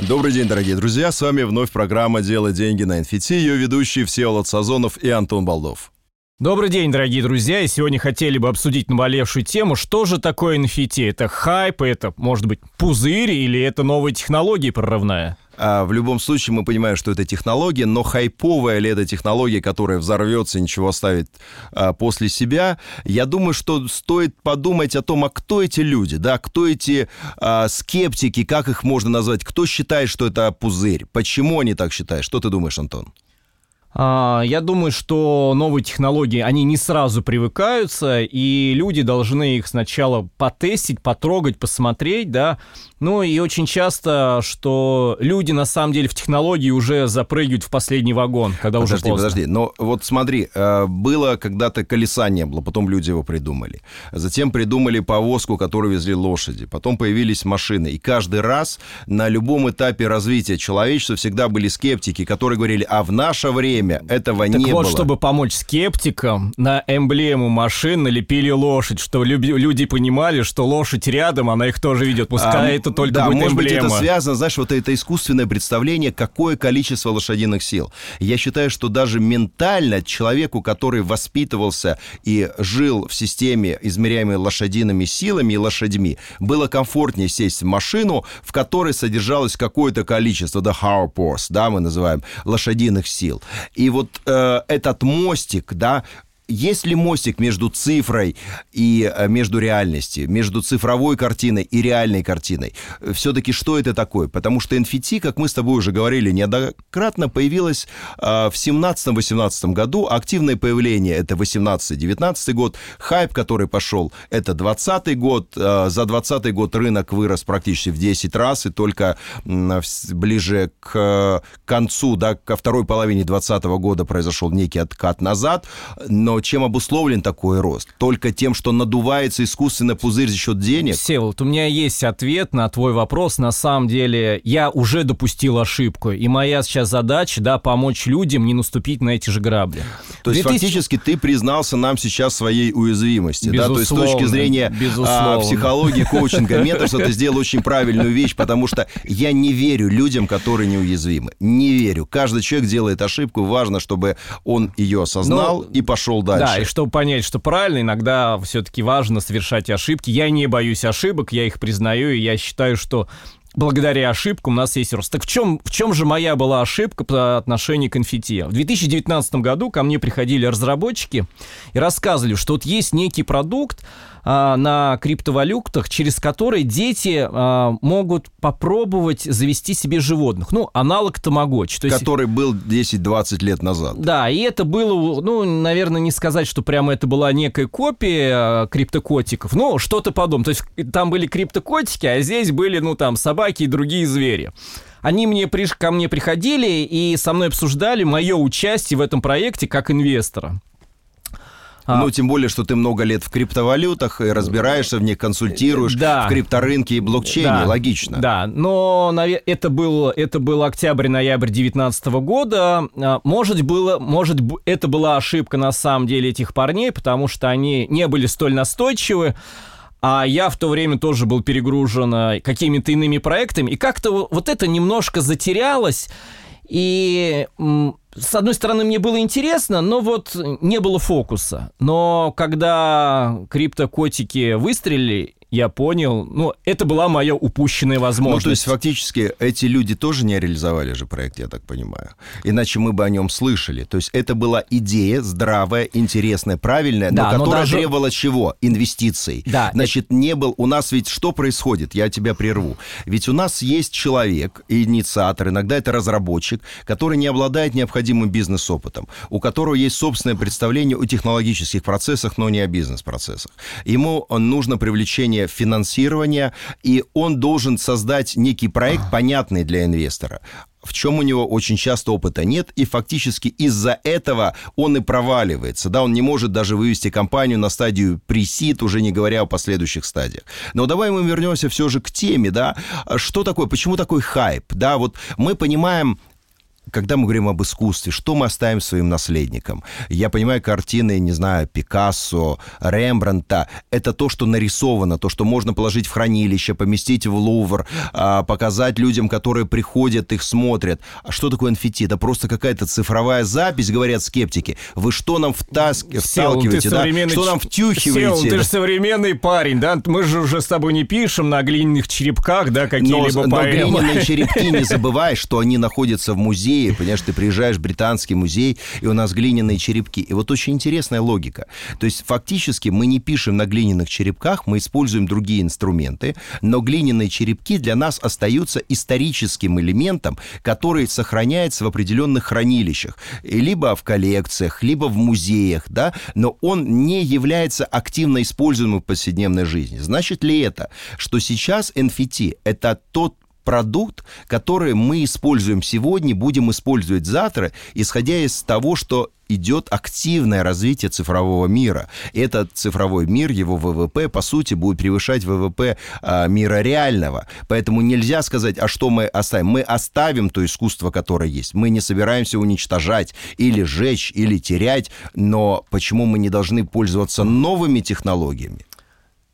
Добрый день, дорогие друзья. С вами вновь программа «Дело деньги на NFT». Ее ведущие Всеволод Сазонов и Антон Балдов. Добрый день, дорогие друзья, и сегодня хотели бы обсудить наболевшую тему, что же такое NFT? Это хайп, это, может быть, пузырь или это новая технология прорывная? А в любом случае мы понимаем, что это технология, но хайповая ли это технология, которая взорвется и ничего оставит а, после себя, я думаю, что стоит подумать о том, а кто эти люди, да, кто эти а, скептики, как их можно назвать, кто считает, что это пузырь, почему они так считают, что ты думаешь, Антон? А, я думаю, что новые технологии, они не сразу привыкаются, и люди должны их сначала потестить, потрогать, посмотреть, да. Ну и очень часто, что люди на самом деле в технологии уже запрыгивают в последний вагон, когда подожди, уже поздно. Подожди, но вот смотри, э, было когда-то колеса не было, потом люди его придумали. Затем придумали повозку, которую везли лошади. Потом появились машины. И каждый раз на любом этапе развития человечества всегда были скептики, которые говорили, а в наше время этого так не вот, было. чтобы помочь скептикам, на эмблему машин налепили лошадь, что люди понимали, что лошадь рядом, она их тоже ведет. Пускай А, это только да, будет может быть, эмблема. это связано, знаешь, вот это искусственное представление, какое количество лошадиных сил. Я считаю, что даже ментально человеку, который воспитывался и жил в системе, измеряемой лошадиными силами и лошадьми, было комфортнее сесть в машину, в которой содержалось какое-то количество, да, horsepower, да, мы называем, лошадиных сил. И вот э, этот мостик, да, есть ли мостик между цифрой и э, между реальностью, между цифровой картиной и реальной картиной? Все-таки что это такое? Потому что NFT, как мы с тобой уже говорили неоднократно, появилась э, в 17-18 году. Активное появление это 18-19 год. Хайп, который пошел, это 20 год. Э, за 20 год рынок вырос практически в 10 раз, и только ближе к концу, да, ко второй половине 2020 года произошел некий откат назад. Но чем обусловлен такой рост? Только тем, что надувается искусственно пузырь за счет денег? Всеволод, у меня есть ответ на твой вопрос. На самом деле, я уже допустил ошибку, и моя сейчас задача, да, помочь людям не наступить на эти же грабли. То есть 2000 фактически ты признался нам сейчас своей уязвимости, да? То есть с точки Безусловно, зрения а, безусловно. психологии, коучинга, метода, ты сделал очень правильную вещь, потому что я не верю людям, которые неуязвимы. Не верю. Каждый человек делает ошибку, важно, чтобы он ее осознал Ну, и пошел дальше. Да, и чтобы понять, что правильно, иногда все-таки важно совершать ошибки. Я не боюсь ошибок, я их признаю, и я считаю, что благодаря ошибкам у нас есть рост. Так в чем, в чем же моя была ошибка по отношению к NFT? В 2019 году ко мне приходили разработчики и рассказывали, что вот есть некий продукт а, на криптовалютах, через который дети а, могут попробовать завести себе животных. Ну, аналог тамагочи. То есть который был 10-20 лет назад. да, и это было, ну, наверное, не сказать, что прямо это была некая копия э, криптокотиков, ну, что-то подобное. То есть там были криптокотики, а здесь были, ну, там, собаки и другие звери. Они мне приш... ко мне приходили и со мной обсуждали мое участие в этом проекте как инвестора. А. Ну, тем более, что ты много лет в криптовалютах и разбираешься в них, консультируешь Да. в крипторынке и блокчейне. Да, Логично. Да, но это был, это был октябрь-ноябрь 2019 года. А, Может, было, может, это была ошибка на самом деле этих парней, потому что они не были столь настойчивы. А я в то время тоже был перегружен а, какими-то иными проектами. И как-то во- вот это немножко затерялось. И с одной стороны, мне было интересно, но вот не было фокуса. Но когда криптокотики выстрелили, я понял, ну, это была моя упущенная Ну, возможность. то есть, фактически, эти люди тоже не реализовали же проект, я так понимаю. Иначе мы бы о нем слышали. То есть, это была идея здравая, интересная, правильная, Да, но но которая даже- требовала чего? Инвестиций. Да. Значит, не был... У нас ведь что происходит? Я тебя прерву. Ведь у нас есть человек, инициатор, иногда это разработчик, который не обладает необходимым бизнес-опытом, у которого есть собственное представление о технологических процессах, но не о бизнес-процессах. Ему нужно привлечение финансирования, и он должен создать некий проект, понятный для инвестора в чем у него очень часто опыта нет, и фактически из-за этого он и проваливается. Да, он не может даже вывести компанию на стадию пресид, уже не говоря о последующих стадиях. Но давай мы вернемся все же к теме, да, что такое, почему такой хайп, да, вот мы понимаем когда мы говорим об искусстве, что мы оставим своим наследникам? Я понимаю, картины, не знаю, Пикассо, Рембранта, это то, что нарисовано, то, что можно положить в хранилище, поместить в Лувр, а, показать людям, которые приходят, их смотрят. А что такое NFT? Это просто какая-то цифровая запись, говорят скептики. Вы что нам втас... вталкиваете, да? Что нам втюхиваете? Сел, ты же современный парень, да? Мы же уже с тобой не пишем на глиняных черепках, да, какие-либо но, поэмы. Но глиняные черепки, не забывай, что они находятся в музее, понимаешь, ты приезжаешь в британский музей, и у нас глиняные черепки. И вот очень интересная логика. То есть фактически мы не пишем на глиняных черепках, мы используем другие инструменты, но глиняные черепки для нас остаются историческим элементом, который сохраняется в определенных хранилищах, либо в коллекциях, либо в музеях, да, но он не является активно используемым в повседневной жизни. Значит ли это, что сейчас NFT — это тот продукт, который мы используем сегодня, будем использовать завтра, исходя из того, что идет активное развитие цифрового мира. Этот цифровой мир, его ВВП, по сути, будет превышать ВВП а, мира реального. Поэтому нельзя сказать, а что мы оставим. Мы оставим то искусство, которое есть. Мы не собираемся уничтожать или сжечь, или терять, но почему мы не должны пользоваться новыми технологиями?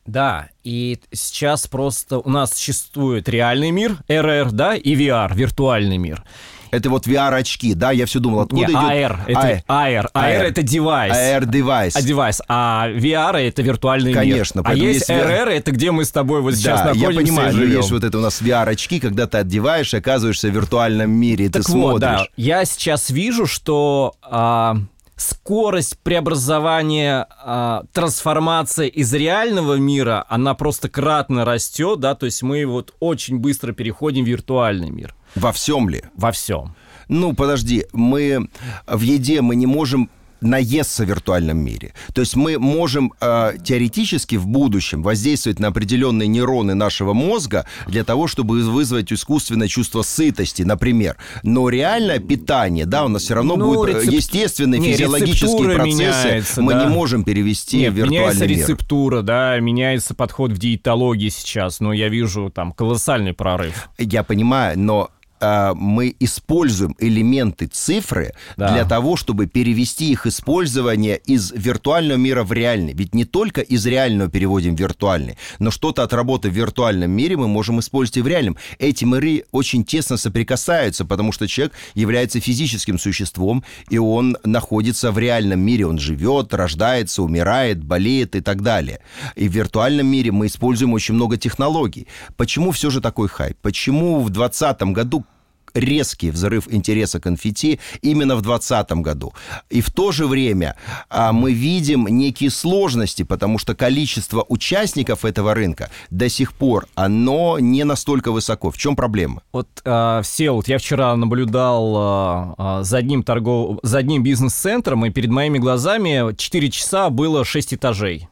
Да, и сейчас просто у нас существует реальный мир, РР, да, и VR, виртуальный мир. Это вот VR-очки, да? Я все думал, откуда Не, идет... AR, это AR. AR, это девайс. AR девайс. А девайс. А VR это виртуальный Конечно, мир. А есть RR, это где мы с тобой вот сейчас да, находимся я понимаю, но есть вот это у нас VR-очки, когда ты одеваешь и оказываешься в виртуальном мире, и так ты вот, смотришь. Да. Я сейчас вижу, что... А скорость преобразования, э, трансформации из реального мира, она просто кратно растет, да, то есть мы вот очень быстро переходим в виртуальный мир. Во всем ли? Во всем. Ну, подожди, мы в еде мы не можем наесться в виртуальном мире. То есть мы можем э, теоретически в будущем воздействовать на определенные нейроны нашего мозга для того, чтобы вызвать искусственное чувство сытости, например. Но реальное питание, да, у нас все равно ну, будет рецеп... естественные не, физиологические процессы. Мы да. не можем перевести Нет, в виртуальный меняется мир. рецептура, да, меняется подход в диетологии сейчас, но я вижу там колоссальный прорыв. Я понимаю, но мы используем элементы цифры да. для того, чтобы перевести их использование из виртуального мира в реальный. Ведь не только из реального переводим в виртуальный, но что-то от работы в виртуальном мире мы можем использовать и в реальном. Эти миры очень тесно соприкасаются, потому что человек является физическим существом, и он находится в реальном мире. Он живет, рождается, умирает, болеет и так далее. И в виртуальном мире мы используем очень много технологий. Почему все же такой хайп? Почему в 2020 году резкий взрыв интереса конфетти именно в 2020 году. И в то же время а, мы видим некие сложности, потому что количество участников этого рынка до сих пор, оно не настолько высоко. В чем проблема? Вот а, все, вот я вчера наблюдал а, а, за одним торгов... за одним бизнес-центром, и перед моими глазами 4 часа было 6 этажей.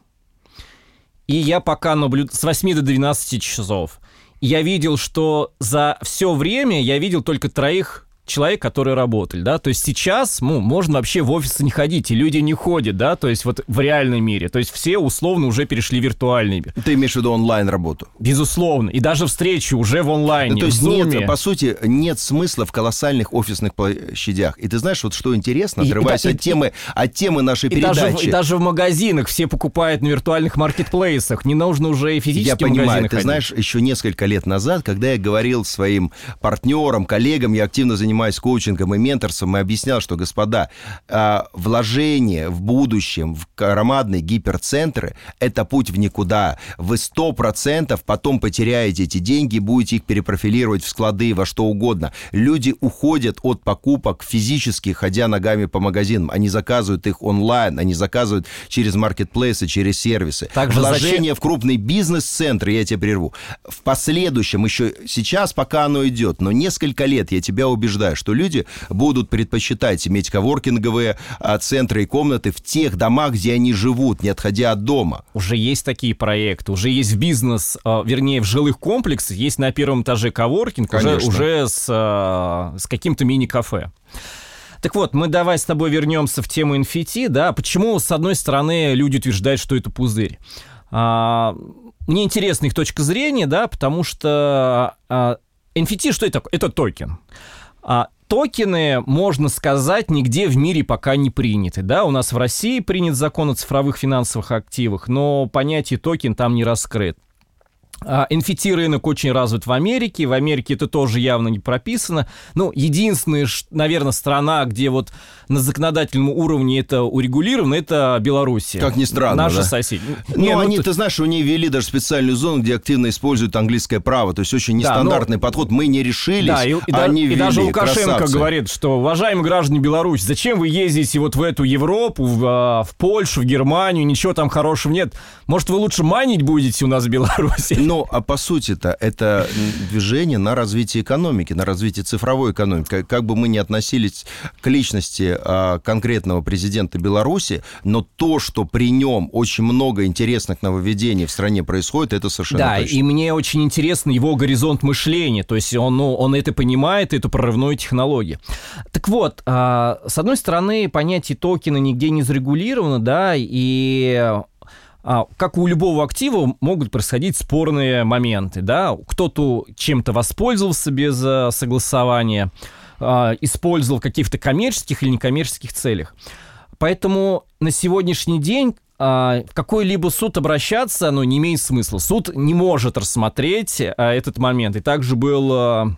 И я пока наблюдаю с 8 до 12 часов я видел, что за все время я видел только троих человек, которые работали, да, то есть сейчас, ну, можно вообще в офисы не ходить, и люди не ходят, да, то есть вот в реальном мире, то есть все условно уже перешли в виртуальный мир. Ты имеешь в виду онлайн-работу? Безусловно, и даже встречи уже в онлайне, То есть нет, по сути, нет смысла в колоссальных офисных площадях. И ты знаешь, вот что интересно, отрываясь и, от, и, темы, от темы нашей и передачи. Даже, и даже в магазинах все покупают на виртуальных маркетплейсах, не нужно уже и физически Я понимаю, ты ходить. знаешь, еще несколько лет назад, когда я говорил своим партнерам, коллегам, я активно занимаюсь занимаюсь коучингом и менторством, и объяснял, что, господа, а, вложение в будущем в громадные гиперцентры – это путь в никуда. Вы сто процентов потом потеряете эти деньги, будете их перепрофилировать в склады, во что угодно. Люди уходят от покупок физически, ходя ногами по магазинам. Они заказывают их онлайн, они заказывают через маркетплейсы, через сервисы. Также Вложение зачем... в крупный бизнес-центр, я тебя прерву, в последующем, еще сейчас, пока оно идет, но несколько лет, я тебя убеждаю, утверждаю, что люди будут предпочитать иметь коворкинговые а, центры и комнаты в тех домах, где они живут, не отходя от дома. Уже есть такие проекты, уже есть бизнес, а, вернее, в жилых комплексах, есть на первом этаже коворкинг, уже, уже с, а, с каким-то мини-кафе. Так вот, мы давай с тобой вернемся в тему NFT, да, почему, с одной стороны, люди утверждают, что это пузырь. А, мне интересна их точка зрения, да, потому что а, NFT что это? Это токен. А токены, можно сказать, нигде в мире пока не приняты. Да, у нас в России принят закон о цифровых финансовых активах, но понятие токен там не раскрыт. NFT а, рынок очень развит в Америке, в Америке это тоже явно не прописано. Ну, единственная, наверное, страна, где вот на законодательном уровне это урегулировано, это Беларусь. Как ни странно, Наши да? соседи. Ну, Не, ну, они, ты знаешь, у них ввели даже специальную зону, где активно используют английское право, то есть очень нестандартный да, но... подход. Мы не решились, да, и, и, они и ввели, даже Лукашенко красавцы. говорит, что, уважаемые граждане Беларуси, зачем вы ездите вот в эту Европу, в, а, в Польшу, в Германию, ничего там хорошего нет. Может, вы лучше манить будете у нас в Беларуси? Ну, а по сути-то это движение на развитие экономики, на развитие цифровой экономики. Как бы мы ни относились к личности а, конкретного президента Беларуси, но то, что при нем очень много интересных нововведений в стране происходит, это совершенно Да, точно. и мне очень интересно его горизонт мышления, то есть он, ну, он это понимает, эту прорывную технологию. Так вот, а, с одной стороны, понятие токена нигде не зарегулировано, да, и как у любого актива могут происходить спорные моменты, да, кто-то чем-то воспользовался без а, согласования, а, использовал в каких-то коммерческих или некоммерческих целях. Поэтому на сегодняшний день в какой-либо суд обращаться, ну, не имеет смысла. Суд не может рассмотреть этот момент. И также был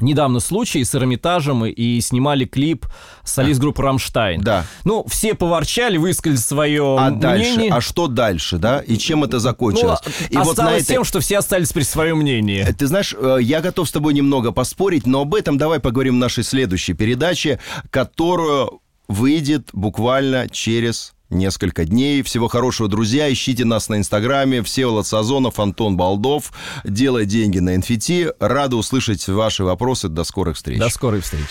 недавно случай с Эрмитажем и снимали клип солист группы «Рамштайн». Да. Ну, все поворчали, высказали свое а мнение. дальше? А что дальше, да? И чем это закончилось? Ну, и осталось вот на этой... тем, что все остались при своем мнении. Ты знаешь, э, я готов с тобой немного поспорить, но об этом давай поговорим в нашей следующей передаче, которую выйдет буквально через несколько дней. Всего хорошего, друзья. Ищите нас на Инстаграме. Всеволод Сазонов, Антон Балдов. Делай деньги на NFT. Рада услышать ваши вопросы. До скорых встреч. До скорой встречи.